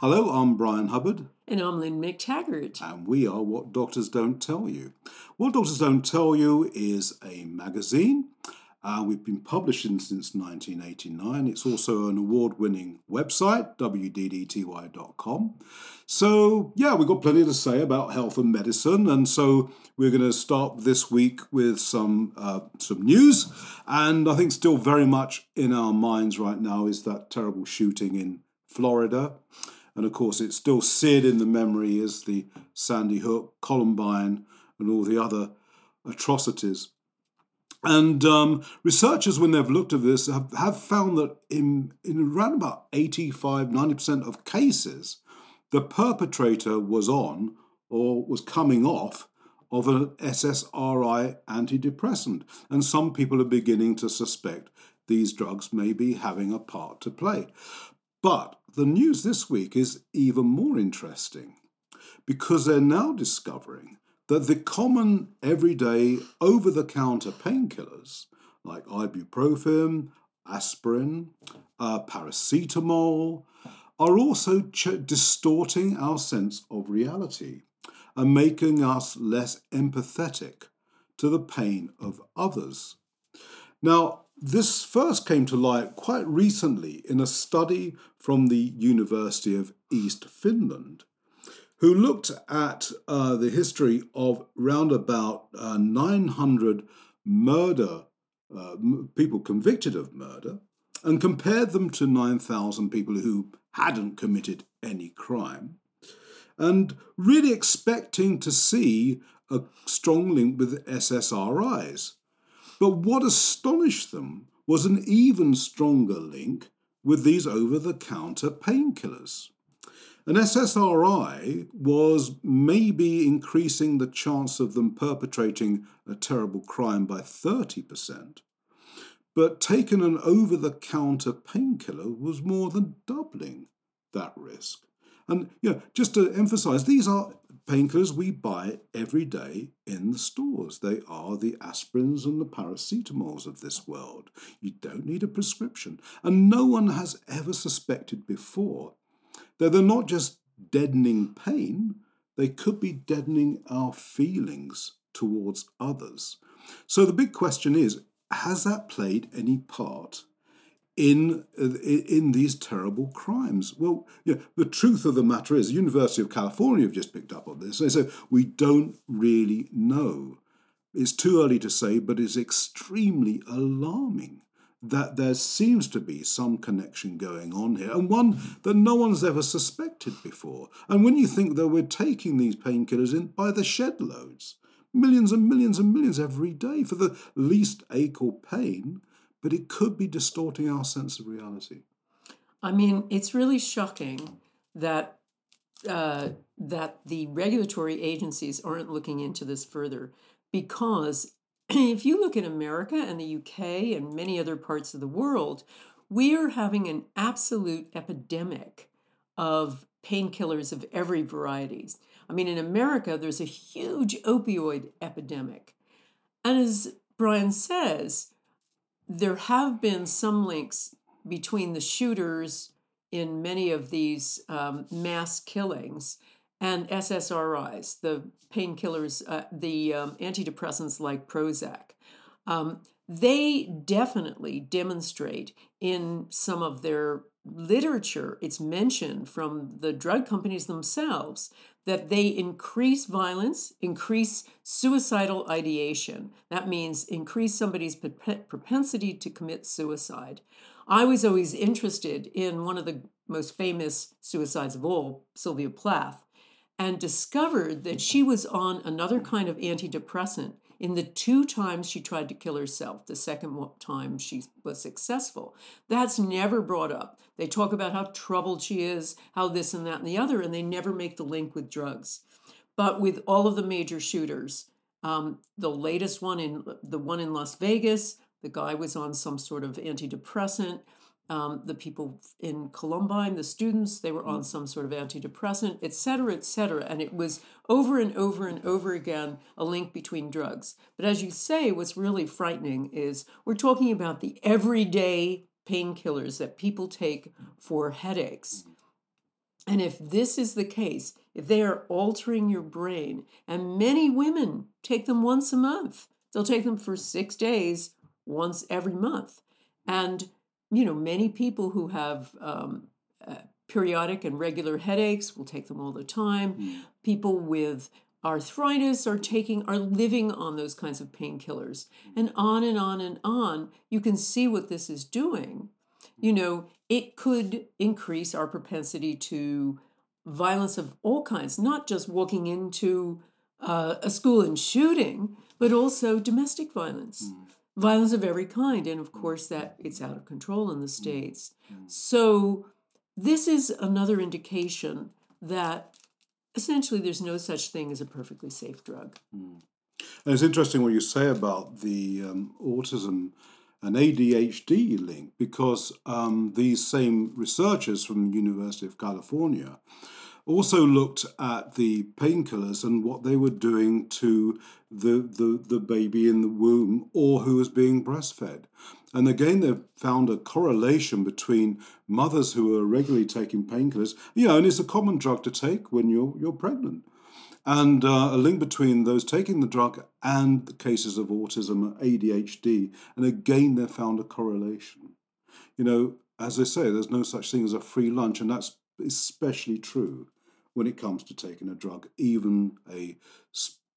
Hello, I'm Brian Hubbard. And I'm Lynn McTaggart. And we are What Doctors Don't Tell You. What Doctors Don't Tell You is a magazine. Uh, we've been publishing since 1989. It's also an award winning website, wddty.com. So, yeah, we've got plenty to say about health and medicine. And so we're going to start this week with some, uh, some news. And I think still very much in our minds right now is that terrible shooting in Florida. And of course, it's still seared in the memory as the Sandy Hook, Columbine, and all the other atrocities. And um, researchers, when they've looked at this, have, have found that in, in around about 85, 90% of cases, the perpetrator was on or was coming off of an SSRI antidepressant. And some people are beginning to suspect these drugs may be having a part to play. But the news this week is even more interesting because they're now discovering that the common everyday over the counter painkillers like ibuprofen, aspirin, uh, paracetamol are also ch- distorting our sense of reality and making us less empathetic to the pain of others. Now, this first came to light quite recently in a study from the University of East Finland, who looked at uh, the history of round about uh, 900 murder uh, people convicted of murder and compared them to 9,000 people who hadn't committed any crime, and really expecting to see a strong link with SSRIs. But what astonished them was an even stronger link with these over the counter painkillers. An SSRI was maybe increasing the chance of them perpetrating a terrible crime by 30%, but taking an over the counter painkiller was more than doubling that risk. And you know, just to emphasize, these are painkillers we buy every day in the stores. They are the aspirins and the paracetamols of this world. You don't need a prescription. And no one has ever suspected before that they're not just deadening pain, they could be deadening our feelings towards others. So the big question is has that played any part in uh, in these terrible crimes. Well, you know, the truth of the matter is, the University of California have just picked up on this. They say we don't really know. It's too early to say, but it's extremely alarming that there seems to be some connection going on here, and one that no one's ever suspected before. And when you think that we're taking these painkillers in by the shed loads, millions and millions and millions every day for the least ache or pain, but it could be distorting our sense of reality. I mean, it's really shocking that uh, that the regulatory agencies aren't looking into this further because if you look at America and the UK and many other parts of the world, we are having an absolute epidemic of painkillers of every variety. I mean, in America, there's a huge opioid epidemic. And as Brian says, there have been some links between the shooters in many of these um, mass killings and SSRIs, the painkillers, uh, the um, antidepressants like Prozac. Um, they definitely demonstrate in some of their literature, it's mentioned from the drug companies themselves that they increase violence, increase suicidal ideation. That means increase somebody's propensity to commit suicide. I was always interested in one of the most famous suicides of all, Sylvia Plath, and discovered that she was on another kind of antidepressant in the two times she tried to kill herself, the second time she was successful. That's never brought up. They talk about how troubled she is, how this and that and the other, and they never make the link with drugs. But with all of the major shooters, um, the latest one in the one in Las Vegas, the guy was on some sort of antidepressant. Um, the people in Columbine, the students, they were on mm. some sort of antidepressant, et cetera, et cetera. And it was over and over and over again a link between drugs. But as you say, what's really frightening is we're talking about the everyday painkillers that people take for headaches. And if this is the case, if they are altering your brain, and many women take them once a month, they'll take them for six days, once every month. And, you know, many people who have um, uh, periodic and regular headaches will take them all the time. Mm. People with arthritis are taking are living on those kinds of painkillers and on and on and on you can see what this is doing you know it could increase our propensity to violence of all kinds not just walking into uh, a school and shooting but also domestic violence Mm. Violence of every kind and of course that it's out of control in the states. So this is another indication that essentially there's no such thing as a perfectly safe drug. And it's interesting what you say about the um, autism and ADHD link because um, these same researchers from the University of California also looked at the painkillers and what they were doing to the, the, the baby in the womb or who was being breastfed. And again, they've found a correlation between mothers who are regularly taking painkillers, you know, and it's a common drug to take when you're, you're pregnant and uh, a link between those taking the drug and the cases of autism, ADHD, and again they found a correlation. You know, as I say, there's no such thing as a free lunch, and that's especially true when it comes to taking a drug, even a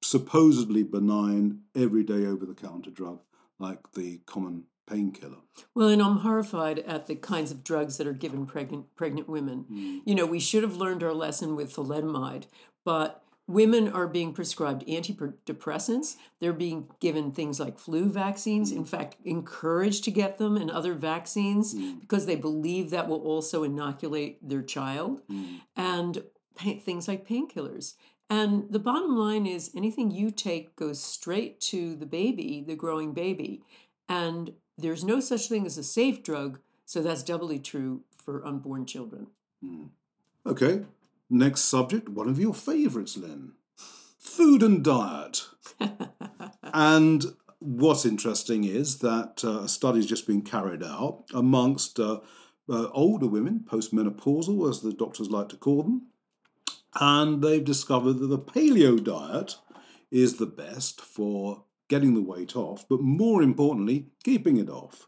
supposedly benign, everyday over-the-counter drug like the common painkiller. well and i'm horrified at the kinds of drugs that are given pregnant pregnant women Mm. you know we should have learned our lesson with thalidomide but women are being prescribed antidepressants they're being given things like flu vaccines in fact encouraged to get them and other vaccines Mm. because they believe that will also inoculate their child Mm. and things like painkillers. And the bottom line is anything you take goes straight to the baby, the growing baby. And there's no such thing as a safe drug, so that's doubly true for unborn children. Mm. Okay, next subject, one of your favourites, Lynn. Food and diet. And what's interesting is that uh, a study's just been carried out amongst uh, uh, older women, postmenopausal, as the doctors like to call them, and they've discovered that the paleo diet is the best for getting the weight off, but more importantly, keeping it off.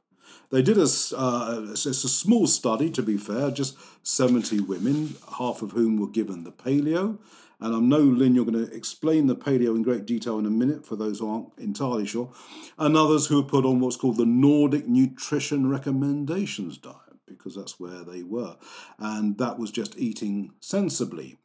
They did a, uh, it's a small study, to be fair, just 70 women, half of whom were given the paleo. And I know, Lynn, you're going to explain the paleo in great detail in a minute for those who aren't entirely sure. And others who were put on what's called the Nordic Nutrition Recommendations diet, because that's where they were. And that was just eating sensibly.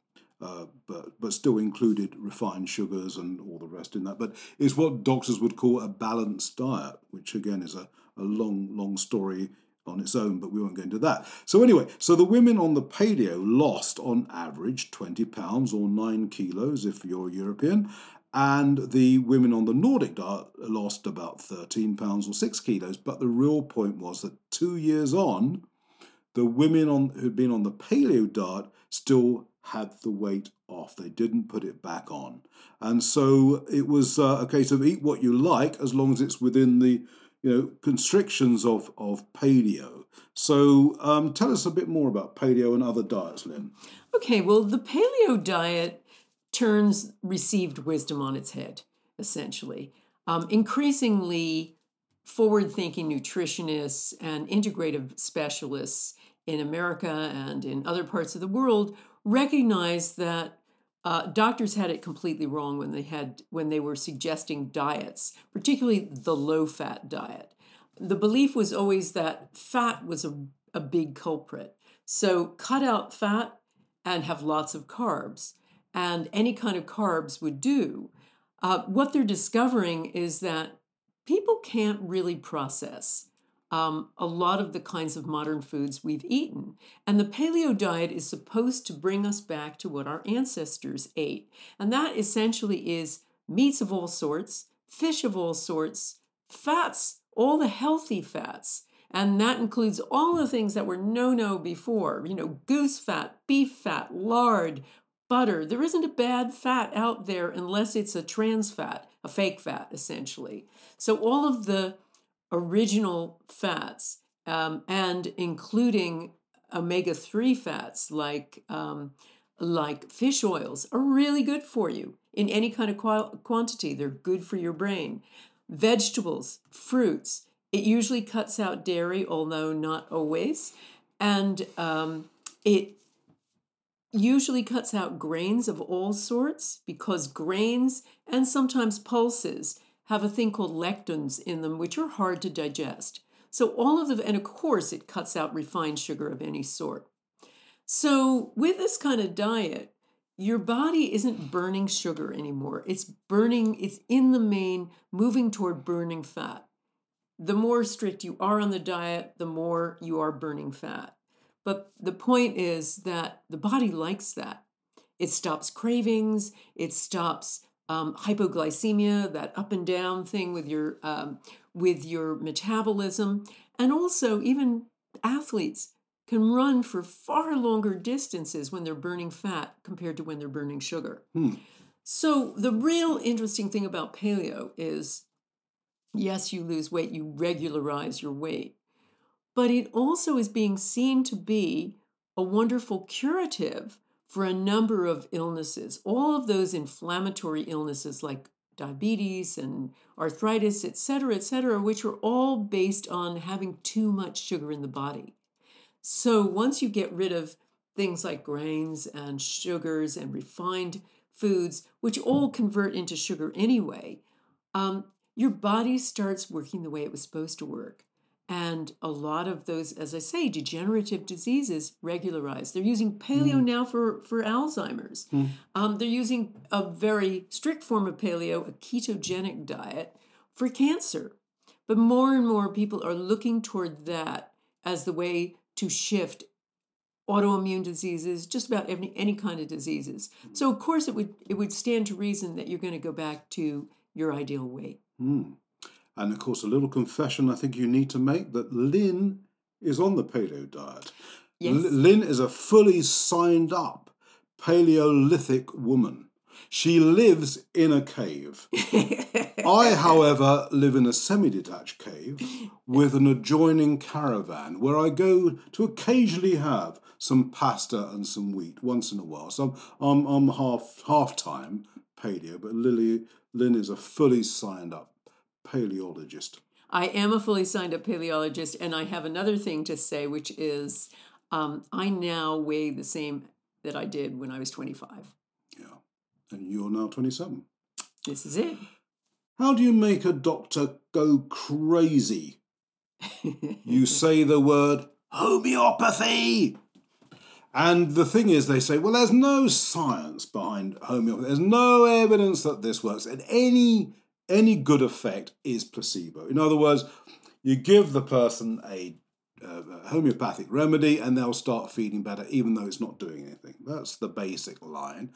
Uh, but but still included refined sugars and all the rest in that. But it's what doctors would call a balanced diet, which again is a, a long, long story on its own, but we won't go into that. So anyway, so the women on the paleo lost on average 20 pounds or 9 kilos if you're European, and the women on the Nordic diet lost about 13 pounds or 6 kilos. But the real point was that two years on, the women on who'd been on the paleo diet still had the weight off. They didn't put it back on, and so it was uh, a case of eat what you like as long as it's within the you know constrictions of of paleo. So um, tell us a bit more about paleo and other diets, Lynn. Okay, well, the paleo diet turns received wisdom on its head, essentially. Um, increasingly, forward thinking nutritionists and integrative specialists in America and in other parts of the world recognize that uh, doctors had it completely wrong when they had when they were suggesting diets, particularly the low fat diet. The belief was always that fat was a, a big culprit. So cut out fat and have lots of carbs, and any kind of carbs would do. Uh, what they're discovering is that people can't really process um, a lot of the kinds of modern foods we've eaten. And the paleo diet is supposed to bring us back to what our ancestors ate. And that essentially is meats of all sorts, fish of all sorts, fats, all the healthy fats. And that includes all the things that were no no before, you know, goose fat, beef fat, lard, butter. There isn't a bad fat out there unless it's a trans fat, a fake fat, essentially. So all of the original fats um, and including omega three fats like um, like fish oils are really good for you in any kind of qu- quantity. They're good for your brain. Vegetables, fruits. It usually cuts out dairy, although not always, and um, it usually cuts out grains of all sorts because grains and sometimes pulses have a thing called lectins in them, which are hard to digest. So, all of the, and of course, it cuts out refined sugar of any sort. So, with this kind of diet, your body isn't burning sugar anymore. It's burning, it's in the main moving toward burning fat. The more strict you are on the diet, the more you are burning fat. But the point is that the body likes that. It stops cravings, it stops um, hypoglycemia, that up and down thing with your um, with your metabolism, and also even athletes can run for far longer distances when they're burning fat compared to when they're burning sugar. Hmm. So the real interesting thing about paleo is, yes, you lose weight, you regularize your weight, but it also is being seen to be a wonderful curative for a number of illnesses, all of those inflammatory illnesses like diabetes and arthritis, et cetera, et cetera, which are all based on having too much sugar in the body. So once you get rid of things like grains and sugars and refined foods, which all convert into sugar anyway, um, your body starts working the way it was supposed to work. And a lot of those, as I say, degenerative diseases regularize. They're using paleo mm. now for, for Alzheimer's. Mm. Um, they're using a very strict form of paleo, a ketogenic diet, for cancer. But more and more people are looking toward that as the way to shift autoimmune diseases, just about any, any kind of diseases. So of course it would it would stand to reason that you're going to go back to your ideal weight. Mm. And of course, a little confession I think you need to make that Lynn is on the paleo diet. Yes. L- Lynn is a fully signed up Paleolithic woman. She lives in a cave. I, however, live in a semi detached cave with an adjoining caravan where I go to occasionally have some pasta and some wheat once in a while. So I'm, I'm, I'm half, half time paleo, but Lily, Lynn is a fully signed up paleologist. I am a fully signed up paleologist, and I have another thing to say, which is um, I now weigh the same that I did when I was 25. Yeah. And you're now 27. This is it. How do you make a doctor go crazy? you say the word homeopathy. And the thing is, they say, well, there's no science behind homeopathy. There's no evidence that this works. And any any good effect is placebo. In other words, you give the person a, uh, homeopathic remedy and they'll start feeling better even though it's not doing anything. That's the basic line.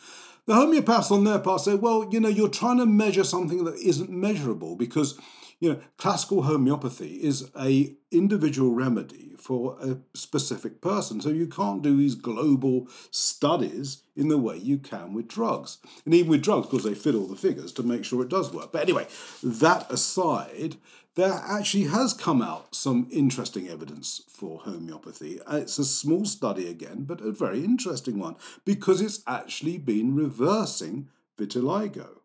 The homeopaths on their part say, well, you know, you're trying to measure something that isn't measurable because you know, classical homeopathy is a individual remedy for a specific person. So you can't do these global studies in the way you can with drugs. And even with drugs, because they fit all the figures to make sure it does work. But anyway, that aside, there actually has come out some interesting evidence for homeopathy. Uh, it's a small study again, but a very interesting one because it's actually been reversing vitiligo.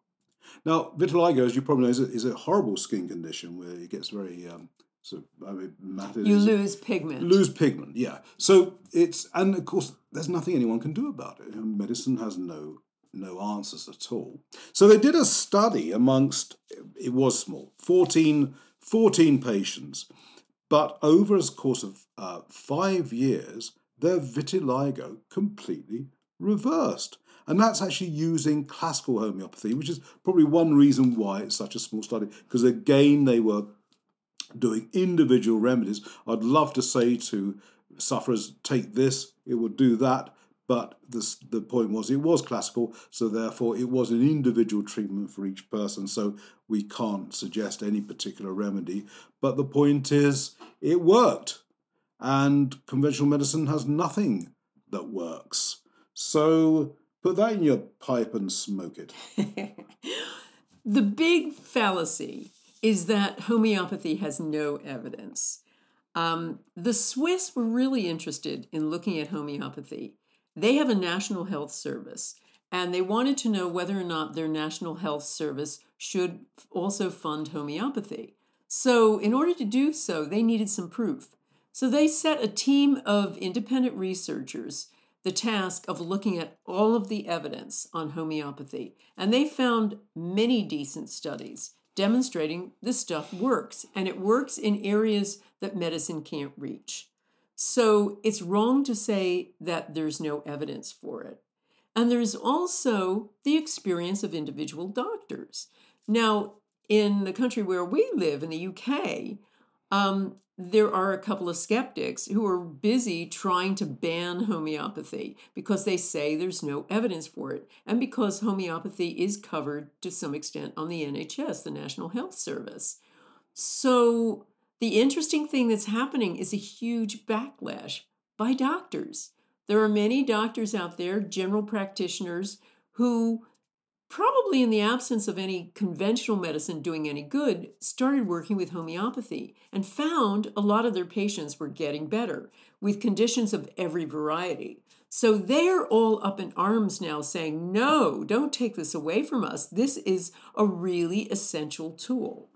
Now, vitiligo, as you probably know, is a, is a horrible skin condition where it gets very um, sort of I mean, matted. You lose pigment. Lose pigment, yeah. So it's and of course there's nothing anyone can do about it. medicine has no no answers at all. So they did a study amongst it was small 14, 14 patients, but over a course of uh, five years, their vitiligo completely reversed. And that's actually using classical homeopathy, which is probably one reason why it's such a small study, because again, they were doing individual remedies. I'd love to say to sufferers, take this, it will do that. But this, the point was, it was classical, so therefore it was an individual treatment for each person. So we can't suggest any particular remedy. But the point is, it worked. And conventional medicine has nothing that works. So Put that in your pipe and smoke it. the big fallacy is that homeopathy has no evidence. Um, the Swiss were really interested in looking at homeopathy. They have a national health service, and they wanted to know whether or not their national health service should also fund homeopathy. So, in order to do so, they needed some proof. So, they set a team of independent researchers the task of looking at all of the evidence on homeopathy, and they found many decent studies demonstrating this stuff works, and it works in areas that medicine can't reach. So it's wrong to say that there's no evidence for it. And there's also the experience of individual doctors. Now, in the country where we live, in the UK, um, there are a couple of skeptics who are busy trying to ban homeopathy because they say there's no evidence for it, and because homeopathy is covered to some extent on the NHS, the National Health Service. So, the interesting thing that's happening is a huge backlash by doctors. There are many doctors out there, general practitioners, who probably in the absence of any conventional medicine doing any good, started working with homeopathy and found a lot of their patients were getting better with conditions of every variety. So they're all up in arms now saying, no, don't take this away from us. This is a really essential tool.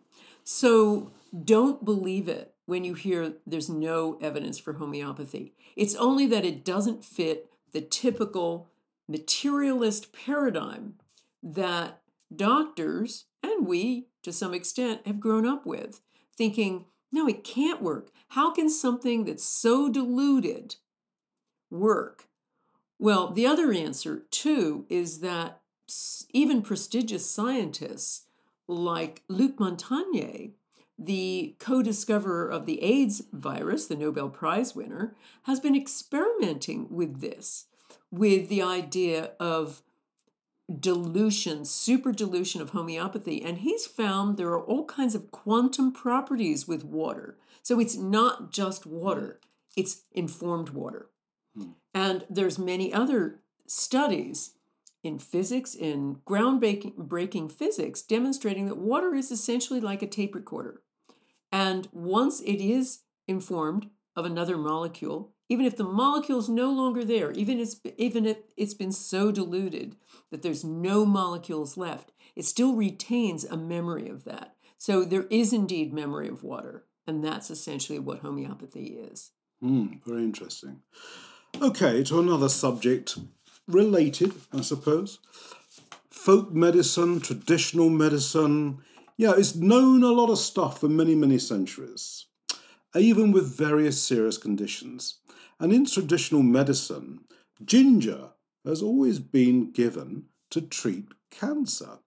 So don't believe it when you hear there's no evidence for homeopathy. It's only that it doesn't fit the typical materialist paradigm that doctors and we, to some extent, have grown up with, thinking, no, it can't work. How can something that's so diluted work? Well, the other answer, too, is that even prestigious scientists like Luc Montagnier, the co discoverer of the AIDS virus, the Nobel Prize winner, has been experimenting with this, with the idea of dilution, super dilution of homeopathy. And he's found there are all kinds of quantum properties with water. So it's not just water, it's informed water. Hmm. And there's many other studies in physics, in groundbreaking breaking physics, demonstrating that water is essentially like a tape recorder. And once it is informed of another molecule, even if the molecule is no longer there, even if, even if it's been so diluted that there's no molecules left, it still retains a memory of that. So there is indeed memory of water, and that's essentially what homeopathy is. Mm, very interesting. Okay, to another subject related, I suppose. Folk medicine, traditional medicine. Yeah, it's known a lot of stuff for many, many centuries, even with various serious conditions. And in traditional medicine, ginger has always been given to treat cancer.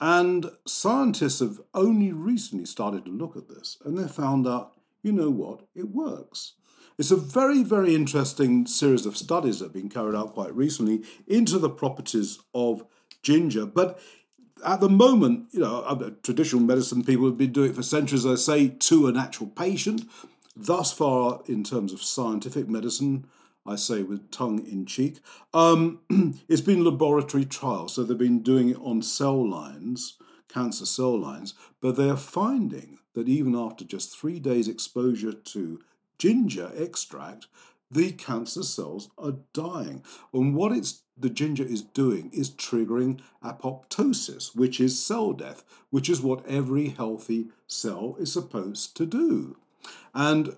And scientists have only recently started to look at this and they found out, you know what, it works. It's a very, very interesting series of studies that have been carried out quite recently into the properties of ginger. But at the moment, you know, uh, traditional medicine people have been doing it for centuries, I say, to an actual patient. Thus far, in terms of scientific medicine, I say with tongue in cheek, um, it's been laboratory trials. So they've been doing it on cell lines, cancer cell lines, but they're finding that even after just three days exposure to ginger extract, the cancer cells are dying. And what it's the ginger is doing is triggering apoptosis, which is cell death, which is what every healthy cell is supposed to do. And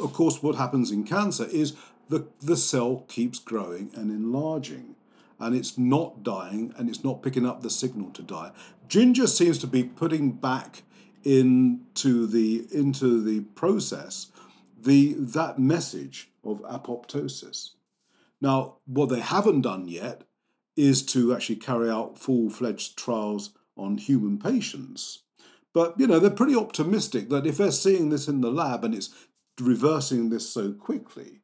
of course, what happens in cancer is the, the cell keeps growing and enlarging and it's not dying and it's not picking up the signal to die. Ginger seems to be putting back into the into the process the that message of apoptosis. Now, what they haven't done yet is to actually carry out full-fledged trials on human patients. But you know, they're pretty optimistic that if they're seeing this in the lab and it's reversing this so quickly,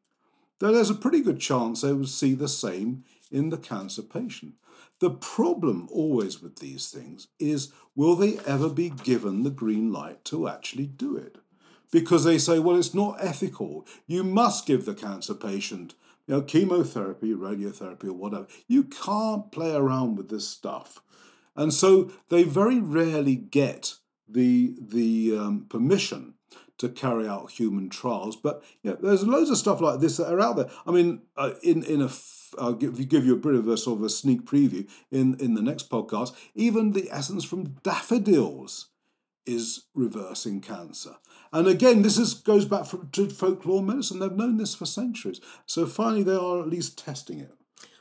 then there's a pretty good chance they will see the same in the cancer patient. The problem always with these things is will they ever be given the green light to actually do it? Because they say, well, it's not ethical. You must give the cancer patient you know, chemotherapy, radiotherapy, or whatever. You can't play around with this stuff. And so they very rarely get the, the um, permission to carry out human trials. But you know, there's loads of stuff like this that are out there. I mean, uh, in in a f- I'll give, give you a bit of a sort of a sneak preview in in the next podcast. Even the essence from daffodils is reversing cancer. And again, this is goes back from, to folklore medicine. They've known this for centuries. So finally, they are at least testing it.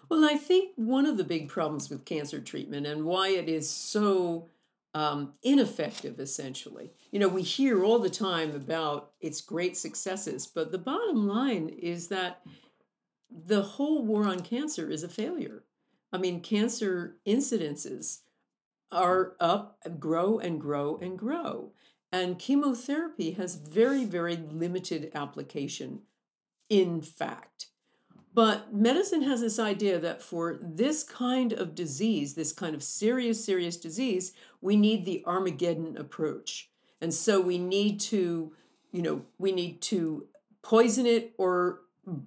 Well, I think one of the big problems with cancer treatment and why it is so um, ineffective, essentially. You know, we hear all the time about its great successes, but the bottom line is that the whole war on cancer is a failure. I mean, cancer incidences are up, grow and grow and grow. And chemotherapy has very, very limited application, in fact. But medicine has this idea that for this kind of disease, this kind of serious, serious disease, we need the Armageddon approach. And so we need to, you know, we need to poison it or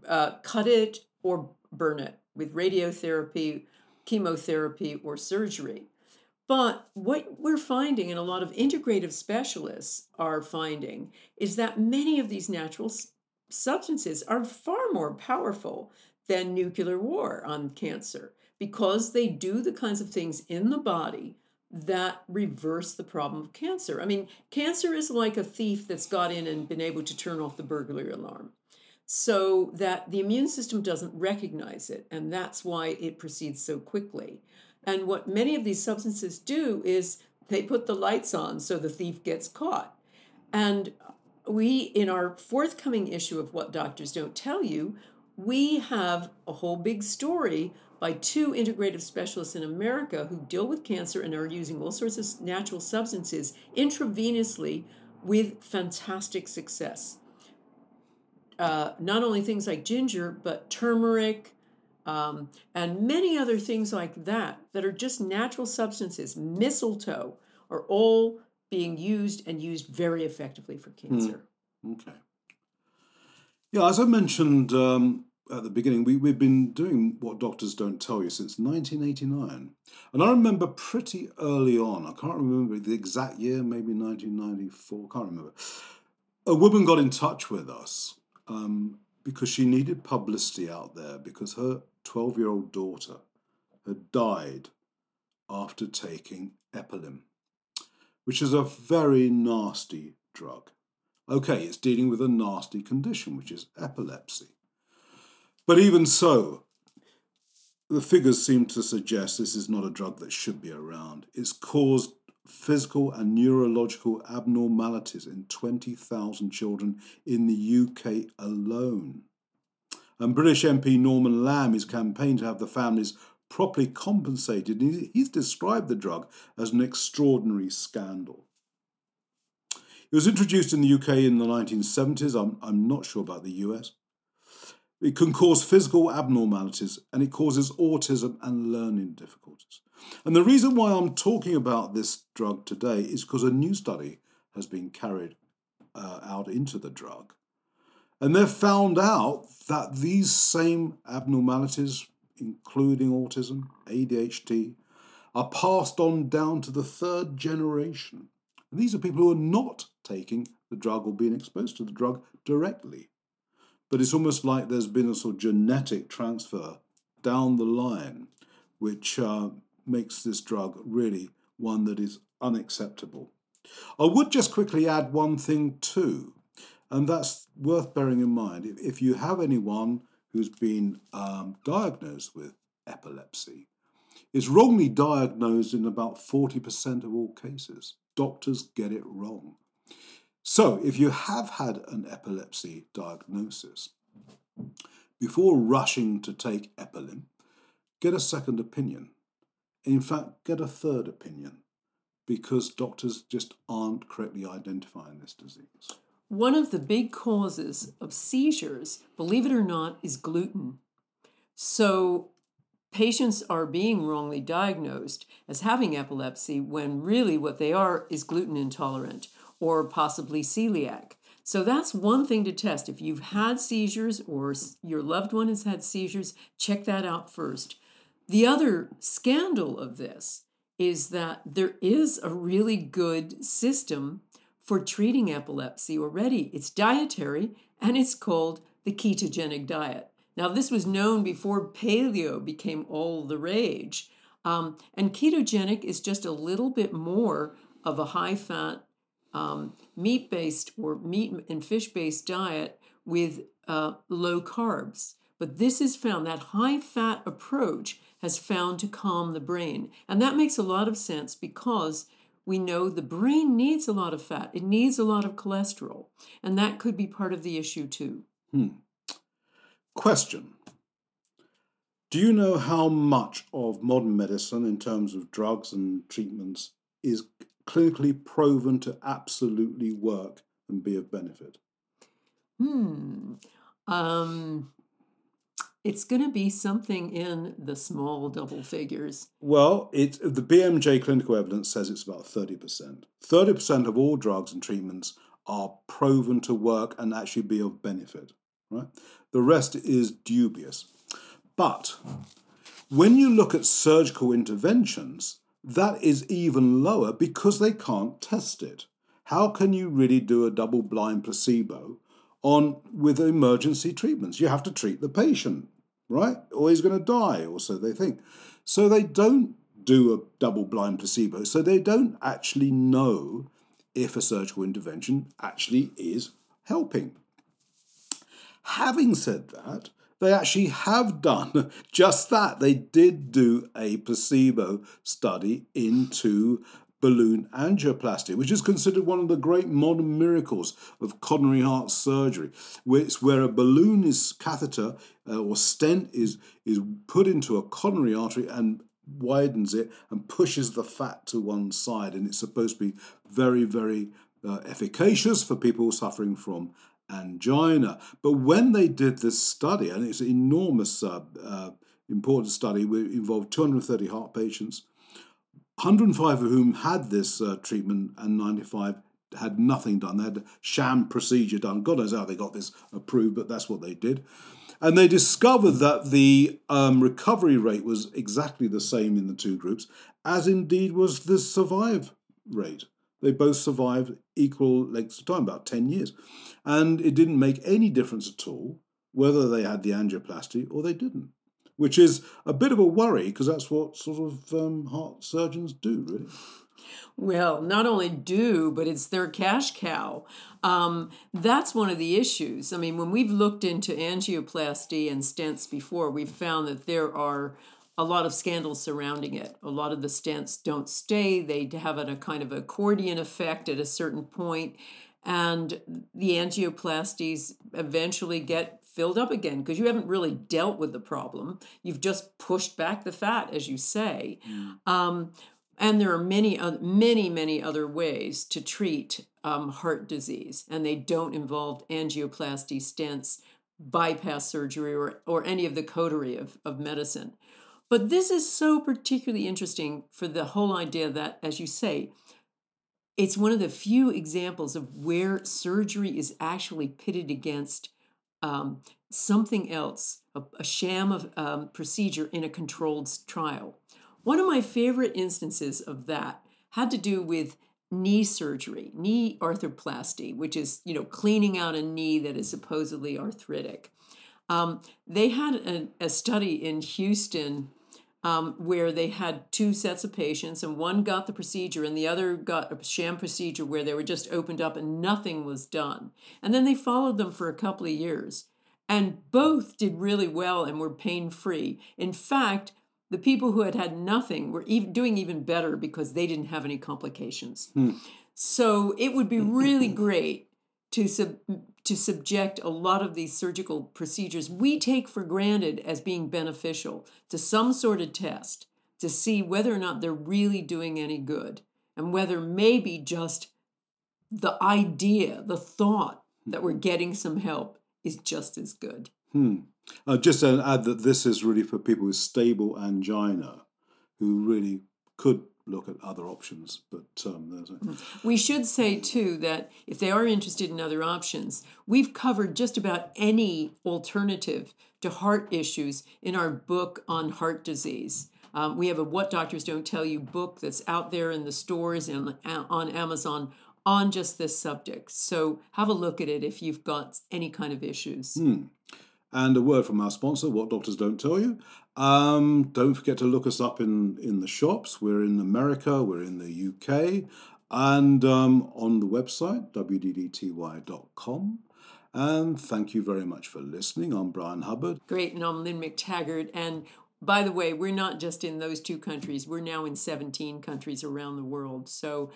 uh, cut it or burn it with radiotherapy, chemotherapy, or surgery. But what we're finding, and a lot of integrative specialists are finding, is that many of these natural substances are far more powerful than nuclear war on cancer because they do the kinds of things in the body that reverse the problem of cancer. I mean, cancer is like a thief that's got in and been able to turn off the burglary alarm so that the immune system doesn't recognize it, and that's why it proceeds so quickly. And what many of these substances do is they put the lights on so the thief gets caught. And we, in our forthcoming issue of What Doctors Don't Tell You, we have a whole big story by two integrative specialists in America who deal with cancer and are using all sorts of natural substances intravenously with fantastic success. Uh, not only things like ginger, but turmeric um, and many other things like that, that are just natural substances, mistletoe, are all being used and used very effectively for cancer. Mm. Okay. Yeah, as I mentioned um, at the beginning, we, we've been doing what doctors don't tell you since 1989. And I remember pretty early on, I can't remember the exact year, maybe 1994, can't remember. A woman got in touch with us um, because she needed publicity out there because her 12 year old daughter had died after taking Epilim, which is a very nasty drug. Okay, it's dealing with a nasty condition, which is epilepsy. But even so, the figures seem to suggest this is not a drug that should be around. It's caused physical and neurological abnormalities in 20,000 children in the UK alone. And British MP Norman Lamb is campaigning to have the families properly compensated. He's described the drug as an extraordinary scandal. It was introduced in the UK in the 1970s. I'm, I'm not sure about the US. It can cause physical abnormalities and it causes autism and learning difficulties. And the reason why I'm talking about this drug today is because a new study has been carried uh, out into the drug. And they've found out that these same abnormalities, including autism, ADHD, are passed on down to the third generation. And these are people who are not taking the drug or being exposed to the drug directly. But it's almost like there's been a sort of genetic transfer down the line, which uh, makes this drug really one that is unacceptable. I would just quickly add one thing too, and that's worth bearing in mind. If you have anyone who's been um, diagnosed with epilepsy, it's wrongly diagnosed in about 40% of all cases. Doctors get it wrong. So, if you have had an epilepsy diagnosis, before rushing to take Epilim, get a second opinion. In fact, get a third opinion because doctors just aren't correctly identifying this disease. One of the big causes of seizures, believe it or not, is gluten. So patients are being wrongly diagnosed as having epilepsy when really what they are is gluten intolerant or possibly celiac. So that's one thing to test. If you've had seizures or your loved one has had seizures, check that out first. The other scandal of this is that there is a really good system for treating epilepsy already. It's dietary and it's called the ketogenic diet. Now, this was known before paleo became all the rage. Um, and ketogenic is just a little bit more of a high fat, um, meat based or meat and fish based diet with uh, low carbs. But this is found, that high fat approach has found to calm the brain. And that makes a lot of sense because we know the brain needs a lot of fat, it needs a lot of cholesterol. And that could be part of the issue too. Hmm. Question Do you know how much of modern medicine, in terms of drugs and treatments, is clinically proven to absolutely work and be of benefit? Hmm. Um, it's going to be something in the small double figures. Well, it the BMJ clinical evidence says it's about 30%. 30% of all drugs and treatments are proven to work and actually be of benefit, right? The rest is dubious. But when you look at surgical interventions, that is even lower because they can't test it. How can you really do a double blind placebo on with emergency treatments? You have to treat the patient, right? Or he's going to die, or so they think. So they don't do a double blind placebo. So they don't actually know if a surgical intervention actually is helping. Having said that, they actually have done just that. They did do a placebo study into balloon angioplasty, which is considered one of the great modern miracles of coronary heart surgery, It's where a balloon is catheter uh, or stent is, is put into a coronary artery and widens it and pushes the fat to one side. And it's supposed to be very, very uh, efficacious for people suffering from angina. But when they did this study, and it's an enormous, uh, uh, important study, it involved 230 heart patients, 105 of whom had this uh, treatment, and 95 had nothing done. They had a sham procedure done. God knows how they got this approved, but that's what they did. And they discovered that the um, recovery rate was exactly the same in the two groups, as indeed was the survive rate. They both survived equal lengths of time, about 10 years. And it didn't make any difference at all whether they had the angioplasty or they didn't, which is a bit of a worry because that's what sort of um, heart surgeons do, really. Well, not only do, but it's their cash cow. Um, that's one of the issues. I mean, when we've looked into angioplasty and stents before, we've found that there are a lot of scandals surrounding it. A lot of the stents don't stay, they have a, a kind of accordion effect at a certain point, and the angioplasties eventually get filled up again because you haven't really dealt with the problem. You've just pushed back the fat, as you say. Mm. Um, and there are many, many, many other ways to treat um, heart disease, and they don't involve angioplasty, stents, bypass surgery, or, or any of the coterie of, of medicine. But this is so particularly interesting for the whole idea that, as you say, it's one of the few examples of where surgery is actually pitted against um, something else, a, a sham of um, procedure in a controlled trial. One of my favorite instances of that had to do with knee surgery, knee arthroplasty, which is you know cleaning out a knee that is supposedly arthritic. Um, they had a, a, study in Houston um, where they had two sets of patients, and one got the procedure, and the other got a sham procedure where they were just opened up and nothing was done. And then they followed them for a couple of years, and both did really well and were pain free. In fact, the people who had had nothing were even doing even better because they didn't have any complications. Hmm. So it would be really great to sub, to subject a lot of these surgical procedures we take for granted as being beneficial to some sort of test to see whether or not they're really doing any good and whether maybe just the idea, the thought that we're getting some help is just as good. Hmm. Uh, just to add that this is really for people with stable angina who really could look at other options. But um, mm. we should say too that if they are interested in other options, we've covered just about any alternative to heart issues in our book on heart disease. Um, we have a What Doctors Don't Tell You book that's out there in the stores and on Amazon on just this subject. So have a look at it if you've got any kind of issues. Hmm. And a word from our sponsor, What Doctors Don't Tell You. Um, don't forget to look us up in, in the shops. We're in America, we're in the UK, and um, on the website, wddty.com. And thank you very much for listening. I'm Bryan Hubbard. Great, and I'm Lynne McTaggart. And by the way, we're not just in those two countries, we're now in 17 countries around the world. So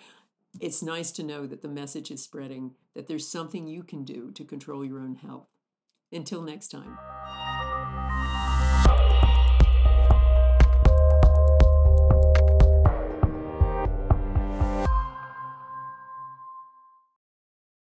it's nice to know that the message is spreading, that there's something you can do to control your own health. Until next time.